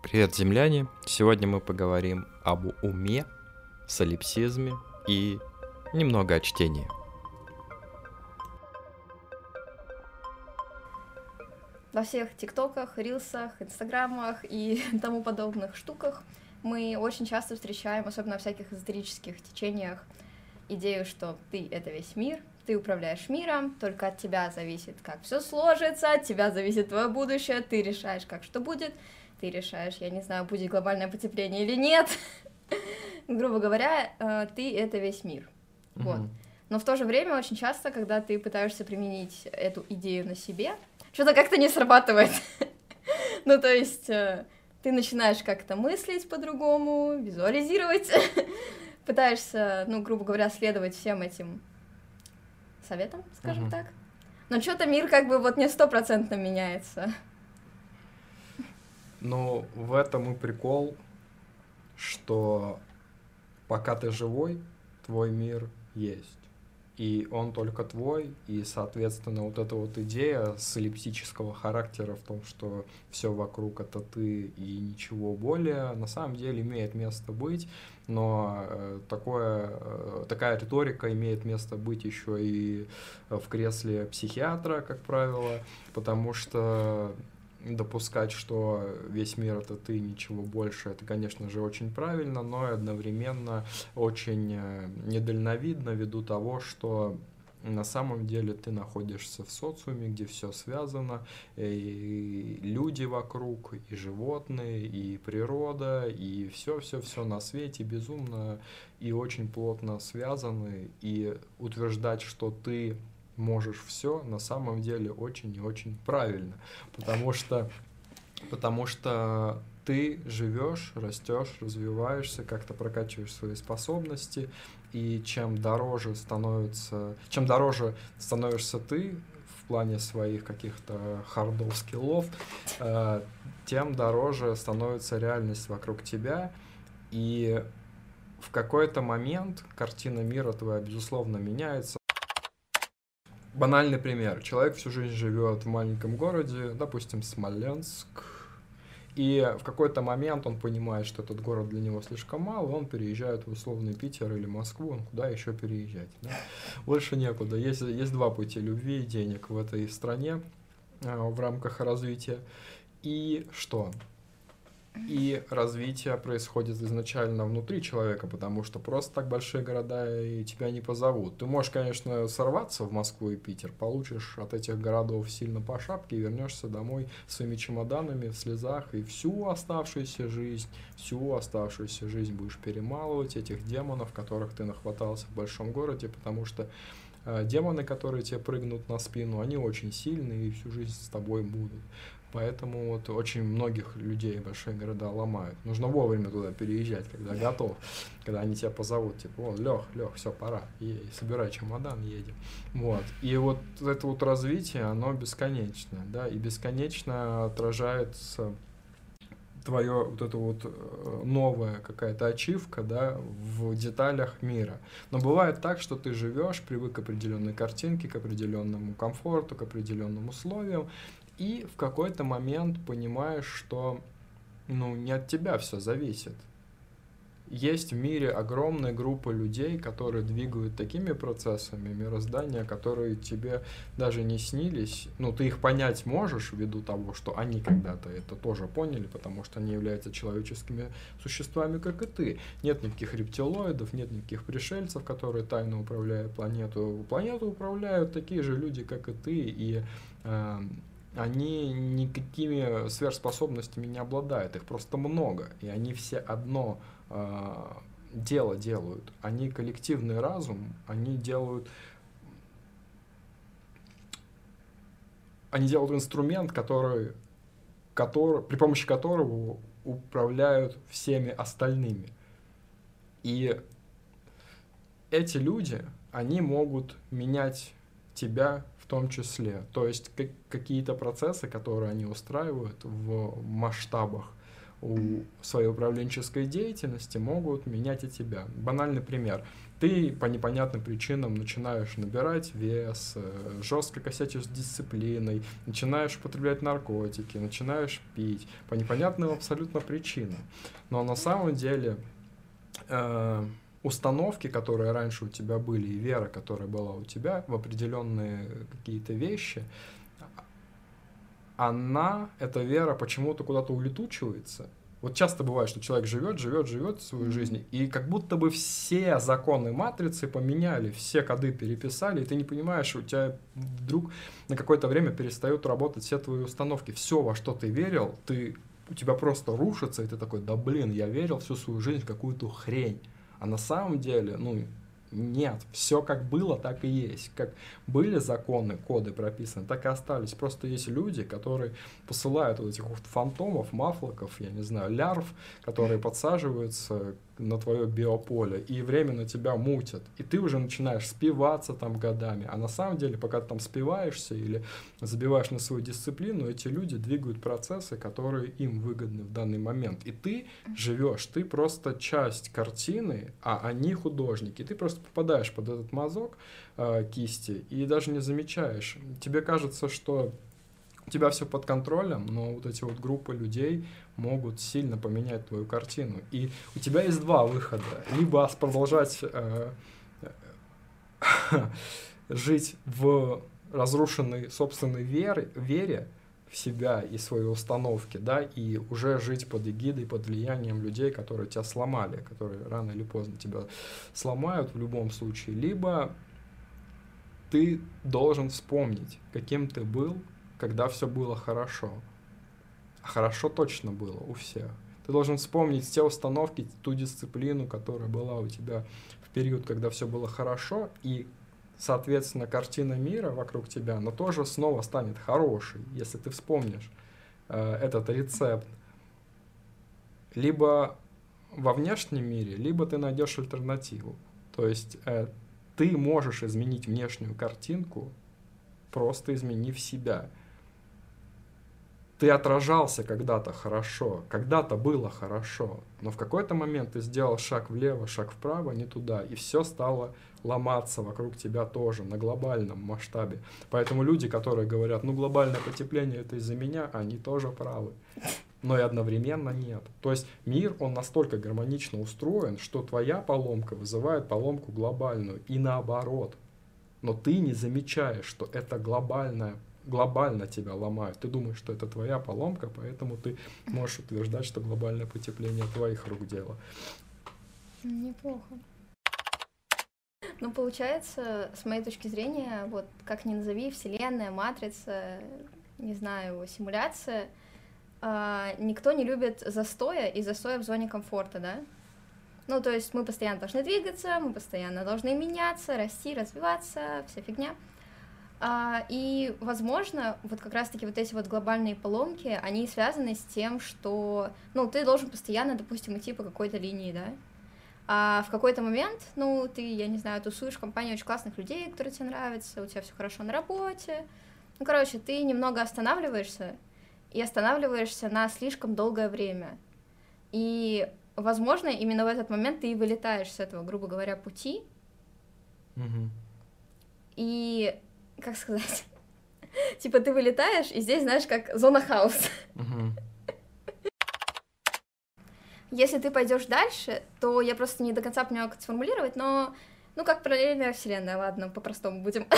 Привет, земляне! Сегодня мы поговорим об уме, солипсизме и немного о чтении. Во всех тиктоках, рилсах, инстаграмах и тому подобных штуках мы очень часто встречаем, особенно в всяких эзотерических течениях, идею, что ты — это весь мир, ты управляешь миром, только от тебя зависит, как все сложится, от тебя зависит твое будущее, ты решаешь, как что будет, ты решаешь, я не знаю, будет глобальное потепление или нет. Грубо говоря, э, ты — это весь мир. Вот. Но в то же время очень часто, когда ты пытаешься применить эту идею на себе, что-то как-то не срабатывает. ну, то есть э, ты начинаешь как-то мыслить по-другому, визуализировать, пытаешься, ну, грубо говоря, следовать всем этим советам, скажем так. Но что-то мир как бы вот не стопроцентно меняется. Ну, в этом и прикол, что пока ты живой, твой мир есть. И он только твой, и, соответственно, вот эта вот идея солипсического характера в том, что все вокруг это ты и ничего более, на самом деле имеет место быть, но э, такое, э, такая риторика имеет место быть еще и в кресле психиатра, как правило, потому что допускать, что весь мир это ты, ничего больше, это, конечно же, очень правильно, но одновременно очень э, недальновидно ввиду того, что на самом деле ты находишься в социуме, где все связано, и люди вокруг, и животные, и природа, и все-все-все на свете безумно и очень плотно связаны, и утверждать, что ты можешь все, на самом деле очень и очень правильно, потому что, потому что ты живешь, растешь, развиваешься, как-то прокачиваешь свои способности, и чем дороже становится, чем дороже становишься ты в плане своих каких-то хардов скиллов, э, тем дороже становится реальность вокруг тебя, и в какой-то момент картина мира твоя, безусловно, меняется, банальный пример. Человек всю жизнь живет в маленьком городе, допустим, Смоленск, и в какой-то момент он понимает, что этот город для него слишком мал, и он переезжает в условный Питер или Москву, он куда еще переезжать? Да? Больше некуда. Есть, есть два пути любви и денег в этой стране а, в рамках развития. И что? И развитие происходит изначально внутри человека, потому что просто так большие города и тебя не позовут. Ты можешь, конечно, сорваться в Москву и Питер, получишь от этих городов сильно по шапке и вернешься домой своими чемоданами в слезах, и всю оставшуюся жизнь, всю оставшуюся жизнь будешь перемалывать этих демонов, которых ты нахватался в большом городе, потому что э, демоны, которые тебе прыгнут на спину, они очень сильные и всю жизнь с тобой будут. Поэтому вот очень многих людей большие города ломают. Нужно вовремя туда переезжать, когда готов, когда они тебя позовут, типа, вот, Лех, Лех, все, пора, и собирай чемодан, едем. Вот. И вот это вот развитие, оно бесконечное, да, и бесконечно отражается твое вот это вот э, новая какая-то ачивка, да, в деталях мира. Но бывает так, что ты живешь, привык к определенной картинке, к определенному комфорту, к определенным условиям, и в какой-то момент понимаешь, что ну, не от тебя все зависит. Есть в мире огромная группа людей, которые двигают такими процессами мироздания, которые тебе даже не снились. Ну, ты их понять можешь ввиду того, что они когда-то это тоже поняли, потому что они являются человеческими существами, как и ты. Нет никаких рептилоидов, нет никаких пришельцев, которые тайно управляют планету. Планету управляют такие же люди, как и ты, и э, они никакими сверхспособностями не обладают, их просто много, и они все одно э, дело делают. Они коллективный разум, они делают они делают инструмент, который, который, при помощи которого управляют всеми остальными. И эти люди, они могут менять тебя том числе. То есть какие-то процессы, которые они устраивают в масштабах, у своей управленческой деятельности могут менять и тебя. Банальный пример. Ты по непонятным причинам начинаешь набирать вес, э, жестко косячишь с дисциплиной, начинаешь употреблять наркотики, начинаешь пить по непонятным абсолютно причинам. Но на самом деле э, установки, которые раньше у тебя были, и вера, которая была у тебя в определенные какие-то вещи, она, эта вера почему-то куда-то улетучивается. Вот часто бывает, что человек живет, живет, живет свою жизнь, и как будто бы все законы матрицы поменяли, все коды переписали, и ты не понимаешь, у тебя вдруг на какое-то время перестают работать все твои установки. Все, во что ты верил, ты, у тебя просто рушится, и ты такой, да блин, я верил всю свою жизнь в какую-то хрень. А на самом деле, ну, нет, все как было, так и есть. Как были законы, коды прописаны, так и остались. Просто есть люди, которые посылают вот этих вот фантомов, мафлоков, я не знаю, лярв, которые подсаживаются на твое биополе, и временно тебя мутят. И ты уже начинаешь спиваться там годами. А на самом деле, пока ты там спиваешься или забиваешь на свою дисциплину, эти люди двигают процессы, которые им выгодны в данный момент. И ты живешь, ты просто часть картины, а они художники. И ты просто попадаешь под этот мазок э, кисти и даже не замечаешь. Тебе кажется, что у тебя все под контролем, но вот эти вот группы людей могут сильно поменять твою картину. И у тебя есть два выхода. Либо продолжать э, жить в разрушенной собственной вере, вере в себя и свои установки, да, и уже жить под эгидой, под влиянием людей, которые тебя сломали, которые рано или поздно тебя сломают в любом случае, либо ты должен вспомнить, каким ты был, когда все было хорошо, хорошо точно было у всех. Ты должен вспомнить те установки, ту дисциплину, которая была у тебя в период, когда все было хорошо, и, соответственно, картина мира вокруг тебя, она тоже снова станет хорошей, если ты вспомнишь э, этот рецепт. Либо во внешнем мире, либо ты найдешь альтернативу. То есть э, ты можешь изменить внешнюю картинку, просто изменив себя ты отражался когда-то хорошо, когда-то было хорошо, но в какой-то момент ты сделал шаг влево, шаг вправо, не туда, и все стало ломаться вокруг тебя тоже на глобальном масштабе. Поэтому люди, которые говорят, ну глобальное потепление это из-за меня, они тоже правы. Но и одновременно нет. То есть мир, он настолько гармонично устроен, что твоя поломка вызывает поломку глобальную и наоборот. Но ты не замечаешь, что это глобальная глобально тебя ломают. Ты думаешь, что это твоя поломка, поэтому ты можешь утверждать, что глобальное потепление твоих рук дело. Неплохо. Ну, получается, с моей точки зрения, вот как ни назови, вселенная, матрица, не знаю, симуляция, э, никто не любит застоя и застоя в зоне комфорта, да? Ну, то есть мы постоянно должны двигаться, мы постоянно должны меняться, расти, развиваться, вся фигня. А, и, возможно, вот как раз-таки вот эти вот глобальные поломки, они связаны с тем, что, ну, ты должен постоянно, допустим, идти по какой-то линии, да, а в какой-то момент, ну, ты, я не знаю, тусуешь в компании очень классных людей, которые тебе нравятся, у тебя все хорошо на работе, ну, короче, ты немного останавливаешься, и останавливаешься на слишком долгое время. И, возможно, именно в этот момент ты и вылетаешь с этого, грубо говоря, пути. Угу. И как сказать, типа ты вылетаешь, и здесь, знаешь, как зона хаоса. Если ты пойдешь дальше, то я просто не до конца поняла, как это сформулировать, но ну как параллельная вселенная, ладно, по-простому будем.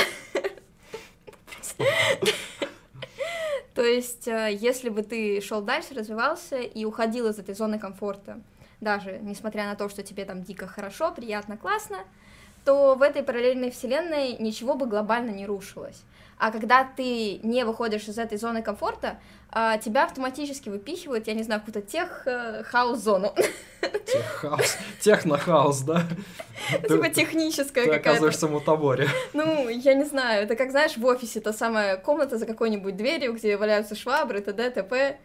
То есть, э, если бы ты шел дальше, развивался и уходил из этой зоны комфорта, даже несмотря на то, что тебе там дико хорошо, приятно, классно, то в этой параллельной вселенной ничего бы глобально не рушилось. А когда ты не выходишь из этой зоны комфорта, а, тебя автоматически выпихивают, я не знаю, какую-то тех э. Теххаус, технохаус, да? Типа техническая какая-то. Ты оказываешься в мутаборе. Ну, я не знаю, это как, знаешь, в офисе та самая комната за какой-нибудь дверью, где валяются швабры, т.д., т.п.,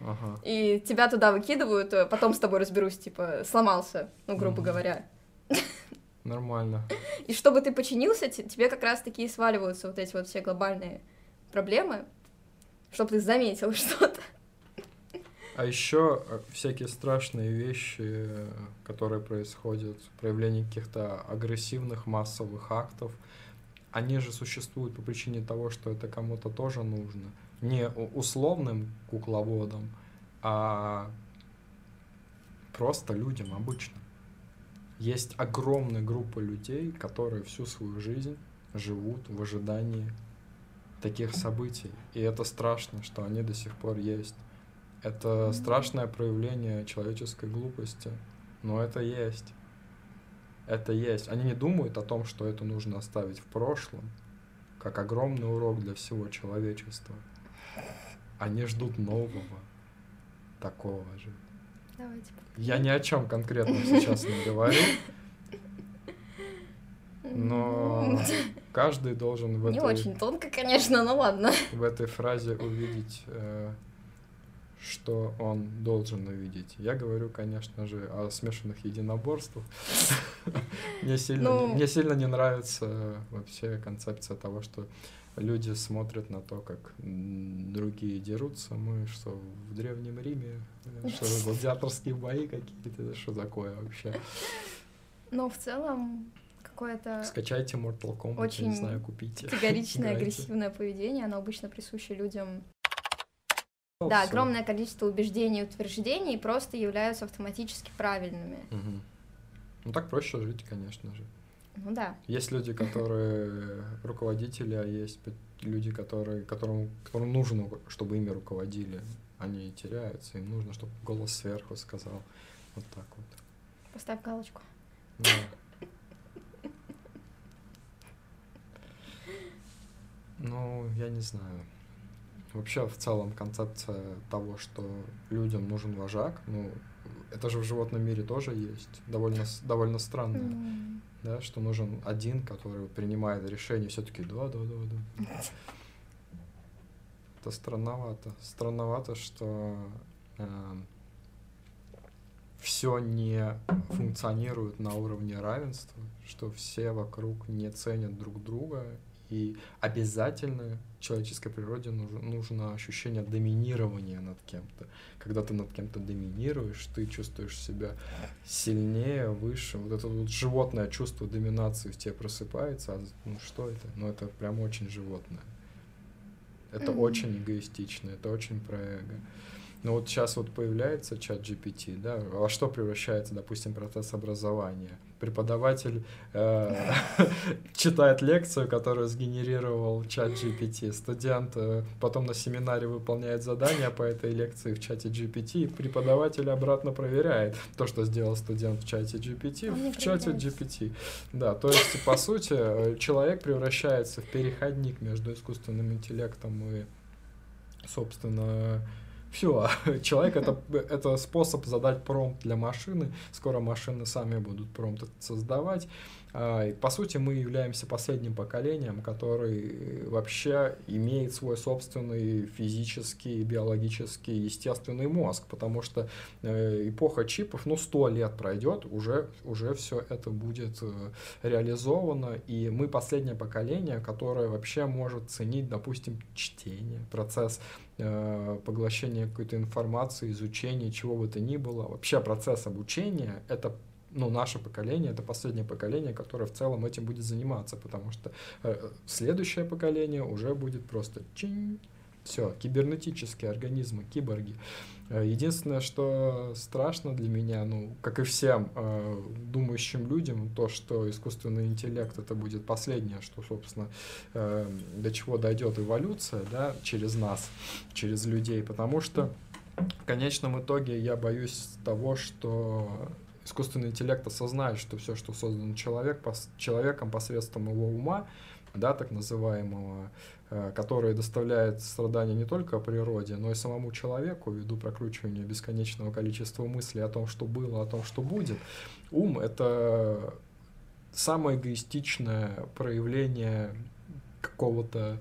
и тебя туда выкидывают, э, потом с тобой разберусь, типа, сломался, ну, грубо говоря. Нормально. И чтобы ты починился, тебе как раз таки сваливаются вот эти вот все глобальные проблемы, чтобы ты заметил что-то. А еще э, всякие страшные вещи, которые происходят, проявление каких-то агрессивных массовых актов, они же существуют по причине того, что это кому-то тоже нужно. Не условным кукловодом, а просто людям обычно. Есть огромная группа людей, которые всю свою жизнь живут в ожидании таких событий. И это страшно, что они до сих пор есть. Это страшное проявление человеческой глупости, но это есть. Это есть. Они не думают о том, что это нужно оставить в прошлом, как огромный урок для всего человечества. Они ждут нового, такого же. Давайте. Я ни о чем конкретно сейчас не говорю, но каждый должен в Не этой, очень тонко, конечно, но ладно. в этой фразе увидеть э, что он должен увидеть. Я говорю, конечно же, о смешанных единоборствах. Мне сильно, Ну. мне сильно не нравится вообще концепция того, что люди смотрят на то, как другие дерутся. Мы что, в Древнем Риме? Э, Что, гладиаторские бои какие-то? Что такое вообще? Но в целом какое-то Скачайте Mortal Kombat, Очень не знаю, купите. категоричное, агрессивное поведение, оно обычно присуще людям. Ну, Да, всё. огромное количество убеждений и утверждений просто являются автоматически правильными. Мгм. Ну так проще жить, конечно же. Ну да. Есть люди, которые руководители, а есть люди, которые, которым, которым нужно, чтобы ими руководили. Они теряются, им нужно, чтобы голос сверху сказал. Вот так вот. Поставь галочку. Да. Ну, я не знаю. Вообще, в целом, концепция того, что людям нужен вожак, ну, это же в животном мире тоже есть. Довольно, довольно странно М, да, что нужен один, который принимает решение, все-таки да, да, да, да. Это странновато. Странновато, что все не функционирует на уровне равенства, что все вокруг не ценят друг друга, и обязательно человеческой природе нужно, нужно ощущение доминирования над кем-то. Когда ты над кем-то доминируешь, ты чувствуешь себя сильнее, выше. Вот это вот животное чувство доминации в тебе просыпается. А ну что это? Ну это прям очень животное. Это Мгм. очень эгоистично, это очень про эго. Но вот сейчас вот появляется чат GPT, да, во что превращается, допустим, процесс образования? Преподаватель э, читает лекцию, которую сгенерировал чат GPT. Студент э, потом на семинаре выполняет задания по этой лекции в чате GPT, и преподаватель обратно проверяет то, что сделал студент в чате GPT, не в чате. GPT. Да, то есть, по сути, э, человек превращается в переходник между искусственным интеллектом и, собственно, все. Человек это, это способ задать промпт для машины. Скоро машины сами будут промпт создавать. А, По сути, мы являемся последним поколением, который вообще имеет свой собственный физический, биологический, естественный мозг, потому что э, эпоха чипов, ну, сто лет пройдет, уже, уже все это будет э, реализовано, и мы последнее поколение, которое вообще может ценить, допустим, чтение, процесс э, поглощения какой-то информации, изучения, чего бы то ни было. Вообще процесс обучения — это ну, наше поколение, это последнее поколение, которое в целом этим будет заниматься, потому что э, следующее поколение уже будет просто чин, все, кибернетические организмы, киборги. Э, Единственное, что страшно для меня, ну, как и всем э, думающим людям, то, что искусственный интеллект это будет последнее, что, собственно, э, до чего дойдет эволюция, да, через нас, через людей, потому что в конечном итоге я боюсь того, что искусственный интеллект осознает, что все, что создано человек, пос- человеком посредством его ума, да, так называемого, э, который доставляет страдания не только природе, но и самому человеку ввиду прокручивания бесконечного количества мыслей о том, что было, о том, что будет. Ум — это самое эгоистичное проявление какого-то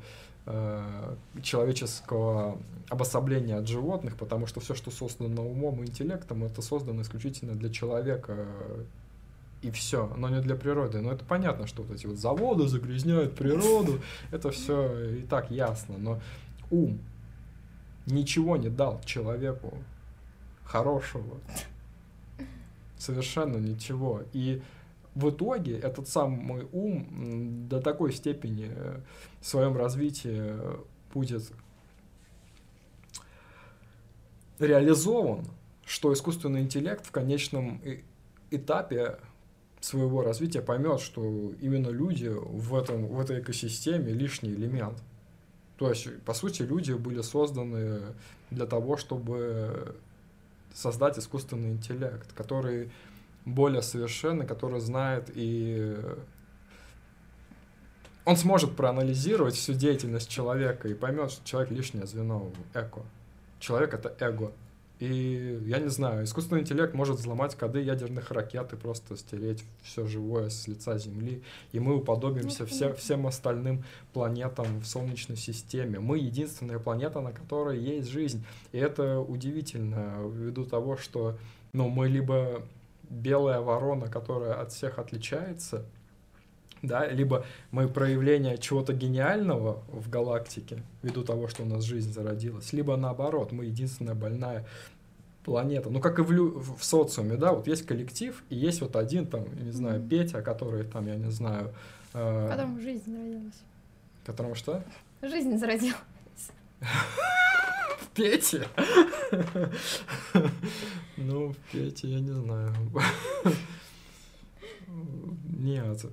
человеческого обособления от животных, потому что все, что создано умом и интеллектом, это создано исключительно для человека э, и все, но не для природы. Но это понятно, что вот эти вот заводы загрязняют природу, это все и так ясно, но ум ничего не дал человеку хорошего. Совершенно ничего. И в итоге этот самый ум до такой степени в своем развитии будет реализован, что искусственный интеллект в конечном этапе своего развития поймет, что именно люди в, этом, в этой экосистеме лишний элемент. То есть, по сути, люди были созданы для того, чтобы создать искусственный интеллект, который более совершенный, который знает и он сможет проанализировать всю деятельность человека и поймет, что человек лишнее звено эко. Человек — это эго. И я не знаю, искусственный интеллект может взломать коды ядерных ракет и просто стереть все живое с лица Земли, и мы уподобимся ну, все, всем остальным планетам в Солнечной системе. Мы единственная планета, на которой есть жизнь. И это удивительно ввиду того, что ну, мы либо белая ворона, которая от всех отличается, да, либо мы проявление чего-то гениального в галактике, ввиду того, что у нас жизнь зародилась, либо наоборот, мы единственная больная планета. Ну, как и в, лю- в социуме, да, вот есть коллектив, и есть вот один, там, не знаю, mm-hmm. Петя, который там, я не знаю... Э- которому жизнь зародилась. Которому что? Жизнь зародилась. Пете? Ну, Пете, я не знаю. Нет,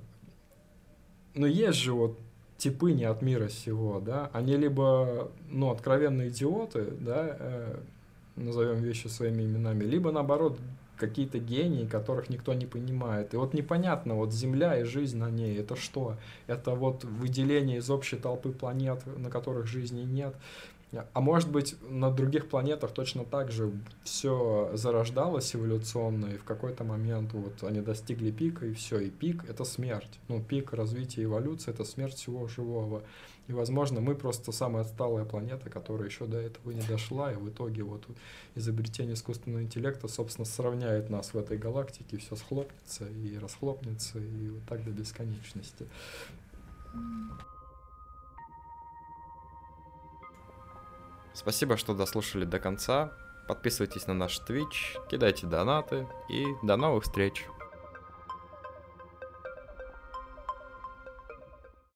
но есть же вот типы не от мира сего, да, они либо, ну, откровенные идиоты, да, э, назовем вещи своими именами, либо, наоборот, какие-то гении, которых никто не понимает. И вот непонятно, вот Земля и жизнь на ней, это что? Это вот выделение из общей толпы планет, на которых жизни нет, а может быть, на других планетах точно так же все зарождалось эволюционно, и в какой-то момент вот они достигли пика, и все, и пик — это смерть. Ну, пик развития эволюции — это смерть всего живого. И, возможно, мы просто самая отсталая планета, которая еще до этого не дошла, и в итоге вот изобретение искусственного интеллекта, собственно, сравняет нас в этой галактике, все схлопнется и расхлопнется, и вот так до бесконечности. Спасибо, что дослушали до конца. Подписывайтесь на наш Twitch, кидайте донаты и до новых встреч!